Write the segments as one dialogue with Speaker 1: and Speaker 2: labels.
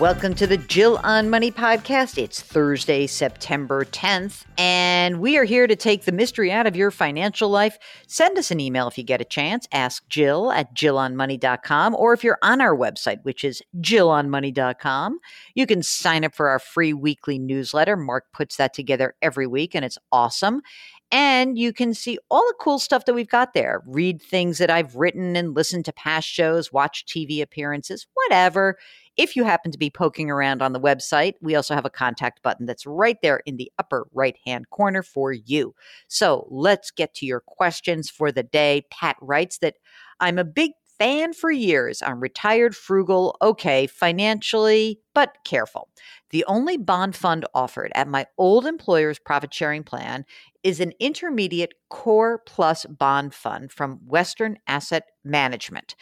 Speaker 1: Welcome to the Jill on Money podcast. It's Thursday, September 10th, and we are here to take the mystery out of your financial life. Send us an email if you get a chance. Ask Jill at jillonmoney.com, or if you're on our website, which is jillonmoney.com, you can sign up for our free weekly newsletter. Mark puts that together every week, and it's awesome. And you can see all the cool stuff that we've got there. Read things that I've written and listen to past shows, watch TV appearances, whatever. If you happen to be poking around on the website, we also have a contact button that's right there in the upper right hand corner for you. So let's get to your questions for the day. Pat writes that I'm a big fan for years. I'm retired, frugal, okay, financially, but careful. The only bond fund offered at my old employer's profit sharing plan is an intermediate core plus bond fund from Western Asset Management.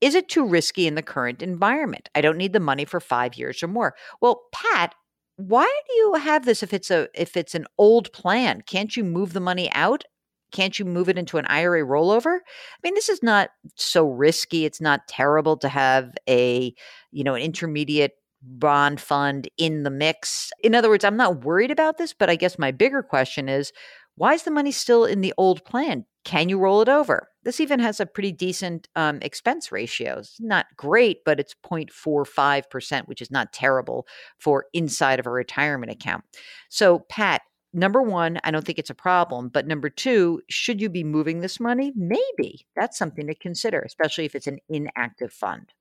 Speaker 1: Is it too risky in the current environment? I don't need the money for 5 years or more. Well, Pat, why do you have this if it's a if it's an old plan? Can't you move the money out can't you move it into an IRA rollover? I mean, this is not so risky. It's not terrible to have a, you know, an intermediate bond fund in the mix. In other words, I'm not worried about this, but I guess my bigger question is why is the money still in the old plan? Can you roll it over? This even has a pretty decent um, expense ratio. It's not great, but it's 0.45%, which is not terrible for inside of a retirement account. So, Pat, number one, I don't think it's a problem. But number two, should you be moving this money? Maybe. That's something to consider, especially if it's an inactive fund.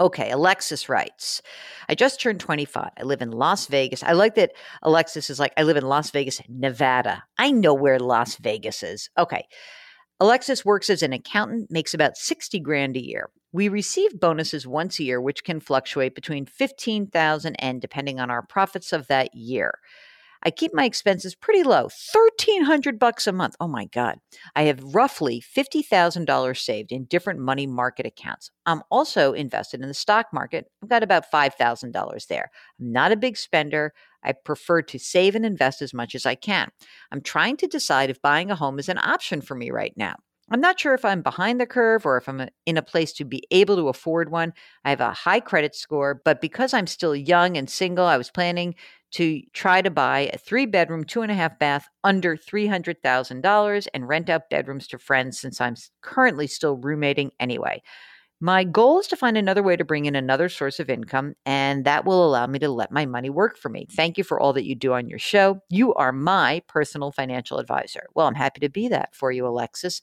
Speaker 1: Okay, Alexis writes, I just turned 25. I live in Las Vegas. I like that Alexis is like, I live in Las Vegas, Nevada. I know where Las Vegas is. Okay. Alexis works as an accountant, makes about 60 grand a year. We receive bonuses once a year, which can fluctuate between 15,000 and depending on our profits of that year. I keep my expenses pretty low, 1300 bucks a month. Oh my god. I have roughly $50,000 saved in different money market accounts. I'm also invested in the stock market. I've got about $5,000 there. I'm not a big spender. I prefer to save and invest as much as I can. I'm trying to decide if buying a home is an option for me right now. I'm not sure if I'm behind the curve or if I'm in a place to be able to afford one. I have a high credit score, but because I'm still young and single, I was planning to try to buy a three bedroom, two and a half bath under $300,000 and rent out bedrooms to friends since I'm currently still roommating anyway. My goal is to find another way to bring in another source of income, and that will allow me to let my money work for me. Thank you for all that you do on your show. You are my personal financial advisor. Well, I'm happy to be that for you, Alexis.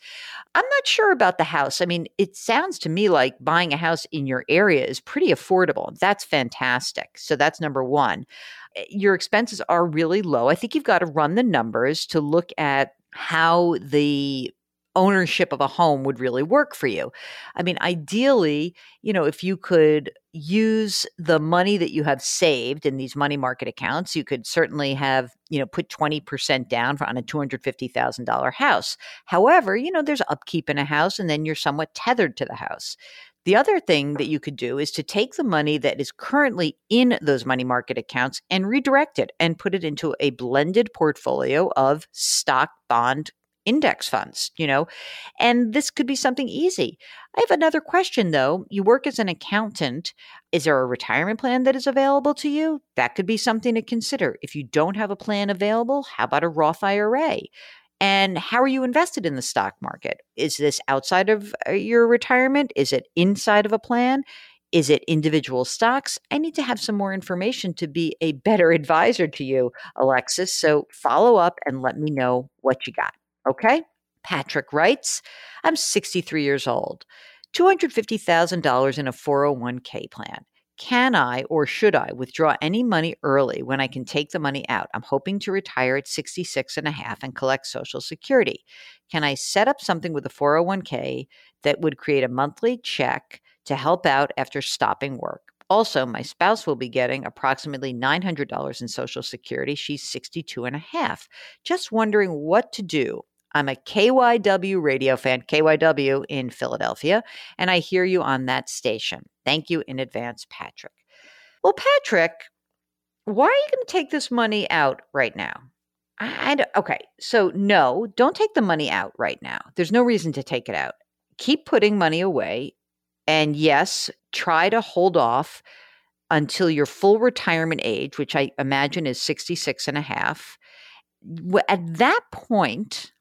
Speaker 1: I'm not sure about the house. I mean, it sounds to me like buying a house in your area is pretty affordable. That's fantastic. So that's number one. Eh, your expenses are really low. I think you've got to run the numbers to look at how the ownership of a home would really work for you. I mean, ideally, you know, if you could use the money that you have saved in these money market accounts, you could certainly have, you know, put 20% down on a $250,000 house. However, you know, there's upkeep in a house and then you're somewhat tethered to the house. The other thing that you could do is to take the money that is currently in those money market accounts and redirect it and put it into a blended portfolio of stock, bond, index funds, you know, and this could be something easy. I have another question though. You work as an accountant. Is there a retirement plan that is available to you? That could be something to consider. If you don't have a plan available, how about a Roth IRA? And how are you invested in the stock market? Is this outside of uh, your retirement? Is it inside of a plan? Is it individual stocks? I need to have some more information to be a better advisor to you, Alexis. So follow up and let me know what you got. Okay? Patrick writes I'm 63 years old, $250,000 in a 401k plan. Can I or should I withdraw any money early when I can take the money out? I'm hoping to retire at 66 and a half and collect Social Security. Can I set up something with a 401k that would create a monthly check to help out after stopping work? Also, my spouse will be getting approximately $900 in Social Security. She's 62 and a half. Just wondering what to do. I'm a KYW radio fan, KYW in Philadelphia, and I hear you on that station. Thank you in advance, Patrick. Well, Patrick, why are you going to take this money out right now? I, I, okay, so no, don't take the money out right now. There's no reason to take it out. Keep putting money away. And yes, try to hold off until your full retirement age, which I imagine is 66 and a half. At that point,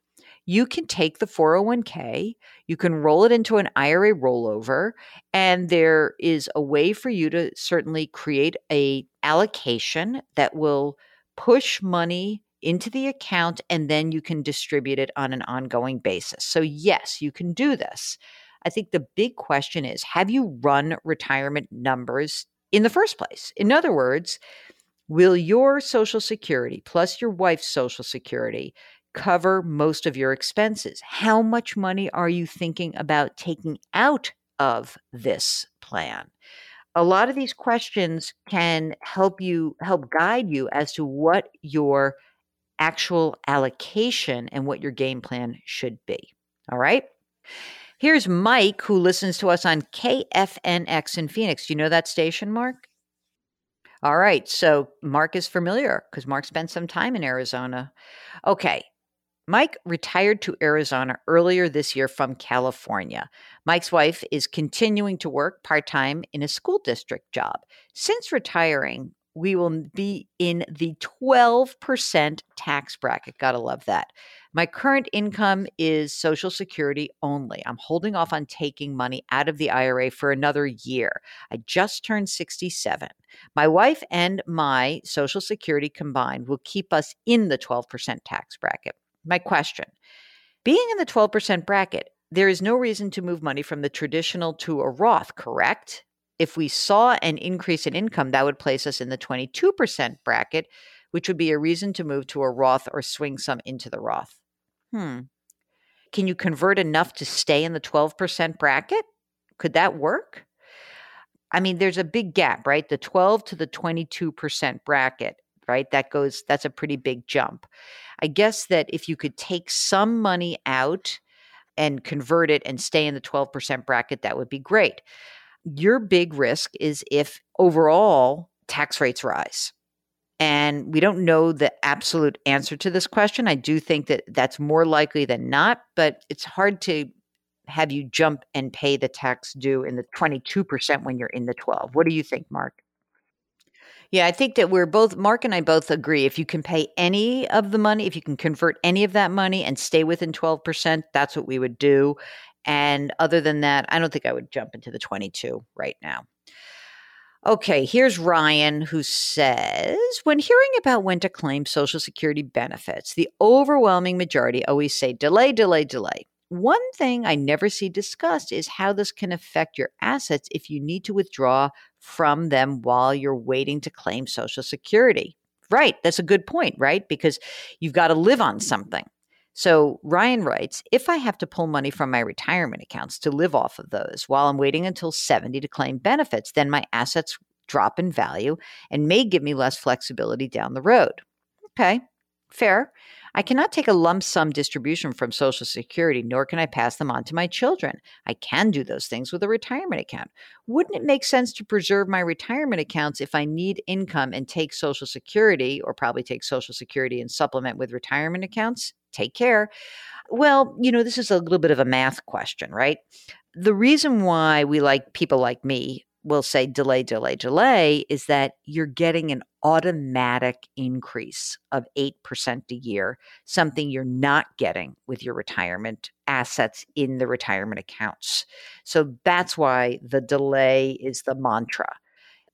Speaker 1: you can take the 401k, you can roll it into an IRA rollover, and there is a way for you to certainly create a allocation that will push money into the account and then you can distribute it on an ongoing basis. So yes, you can do this. I think the big question is have you run retirement numbers in the first place? In other words, will your social security plus your wife's social security cover most of your expenses? How much money are you thinking about taking out of this plan? A lot of these questions can help you help guide you as to what your actual allocation and what your game plan should be. All right? Here's Mike who listens to us on KFNX in Phoenix. Do you know that station, Mark? All right. So Mark is familiar because Mark spent some time in Arizona. Okay. Mike retired to Arizona earlier this year from California. Mike's wife is continuing to work part time in a school district job. Since retiring, we will be in the 12% tax bracket. Gotta love that. My current income is Social Security only. I'm holding off on taking money out of the IRA for another year. I just turned 67. My wife and my Social Security combined will keep us in the 12% tax bracket. My question being in the 12% bracket, there is no reason to move money from the traditional to a Roth, correct? If we saw an increase in income, that would place us in the 22% bracket, which would be a reason to move to a Roth or swing some into the Roth. Hmm. Can you convert enough to stay in the 12% bracket? Could that work? I mean, there's a big gap, right? The 12 to the 22% bracket, right? That goes, that's a pretty big jump. I guess that if you could take some money out and convert it and stay in the 12% bracket, that would be great. Your big risk is if overall tax rates rise. And we don't know the absolute answer to this question. I do think that that's more likely than not, but it's hard to have you jump and pay the tax due in the 22% when you're in the 12. What do you think, Mark? Yeah, I think that we're both, Mark and I both agree. If you can pay any of the money, if you can convert any of that money and stay within 12%, that's what we would do. And other than that, I don't think I would jump into the 22 right now. Okay, here's Ryan who says When hearing about when to claim Social Security benefits, the overwhelming majority always say delay, delay, delay. One thing I never see discussed is how this can affect your assets if you need to withdraw from them while you're waiting to claim Social Security. Right, that's a good point, right? Because you've got to live on something. So Ryan writes If I have to pull money from my retirement accounts to live off of those while I'm waiting until 70 to claim benefits, then my assets drop in value and may give me less flexibility down the road. Okay, fair. I cannot take a lump sum distribution from Social Security, nor can I pass them on to my children. I can do those things with a retirement account. Wouldn't it make sense to preserve my retirement accounts if I need income and take Social Security, or probably take Social Security and supplement with retirement accounts? Take care. Well, you know, this is a little bit of a math question, right? The reason why we like people like me will say delay, delay, delay is that you're getting an automatic increase of 8% a year, something you're not getting with your retirement assets in the retirement accounts. So that's why the delay is the mantra.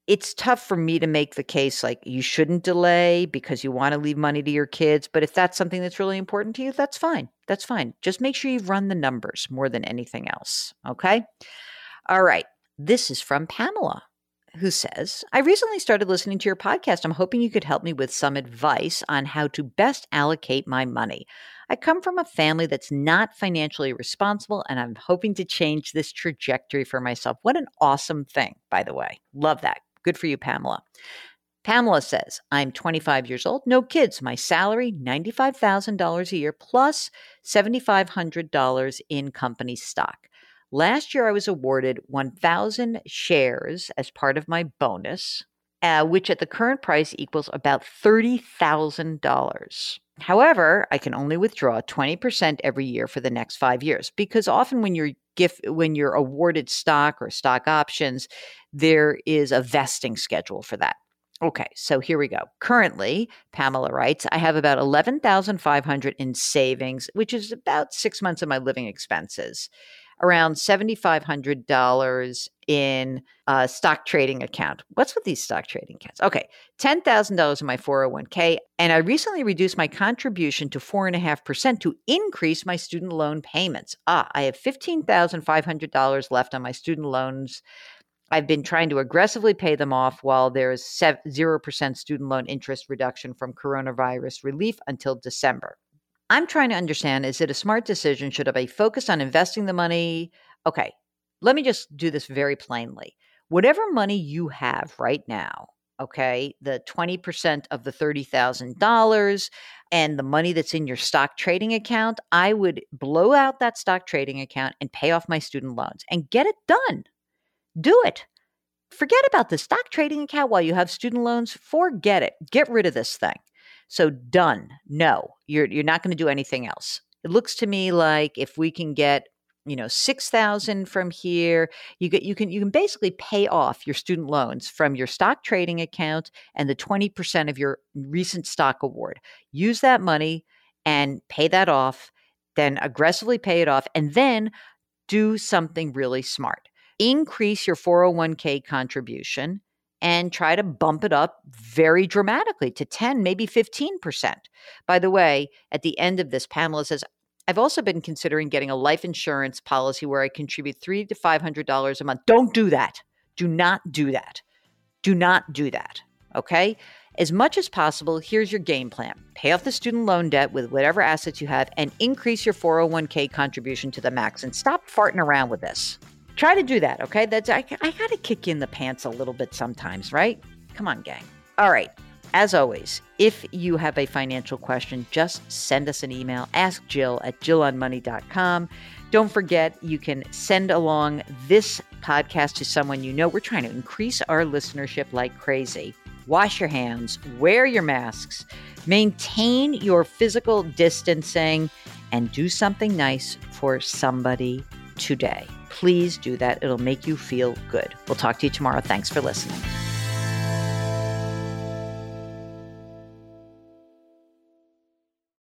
Speaker 1: It's tough for me to make the case like you shouldn't delay because you want to leave money to your kids. But if that's something that's really important to you, that's fine. That's fine. Just make sure you've run the numbers more than anything else. Okay. All right. This is from Pamela, who says, I recently started listening to your podcast. I'm hoping you could help me with some advice on how to best allocate my money. I come from a family that's not financially responsible, and I'm hoping to change this trajectory for myself. What an awesome thing, by the way. Love that. Good for you, Pamela. Pamela says, I'm 25 years old, no kids. My salary, $95,000 a year plus $7,500 in company stock. Last year, I was awarded 1,000 shares as part of my bonus, uh, which at the current price equals about $30,000. However, I can only withdraw 20% every year for the next five years because often when you're gift when you're awarded stock or stock options, there is a vesting schedule for that. Okay, so here we go. Currently, Pamela writes, I have about 11,500 in savings, which is about 6 months of my living expenses. Around $7,500 in a stock trading account. What's with these stock trading accounts? Okay, $10,000 in my 401k. And I recently reduced my contribution to 4.5% to increase my student loan payments. Ah, I have $15,500 left on my student loans I've been trying to aggressively pay them off while there's 0% student loan interest reduction from coronavirus relief until December. I'm trying to understand is it a smart decision? Should I be focused on investing the money? Okay, let me just do this very plainly. Whatever money you have right now, okay, the 20% of the $30,000 and the money that's in your stock trading account, I would blow out that stock trading account and pay off my student loans and get it done do it. Forget about the stock trading account while you have student loans. Forget it. Get rid of this thing. So done. No, you're you're not going to do anything else. It looks to me like if we can get you know 6000 from here you get you can you can basically pay off your student loans from your stock trading account and the 20% of your recent stock award use that money and pay that off then aggressively pay it off and then do something really smart increase your 401k contribution and try to bump it up very dramatically to 10, maybe 15%. By the way, at the end of this, Pamela says, I've also been considering getting a life insurance policy where I contribute three to five hundred dollars a month. Don't do that. Do not do that. Do not do that. Okay? As much as possible, here's your game plan. Pay off the student loan debt with whatever assets you have and increase your 401k contribution to the max and stop farting around with this. Try to do that, okay? That's I, I got to kick you in the pants a little bit sometimes, right? Come on, gang. All right. As always, if you have a financial question, just send us an email. Ask Jill at jillonmoney.com. Don't forget, you can send along this podcast to someone you know. We're trying to increase our listenership like crazy. Wash your hands, wear your masks, maintain your physical distancing, and do something nice for somebody today please do that. It'll make you feel good. We'll talk to you tomorrow. Thanks for listening.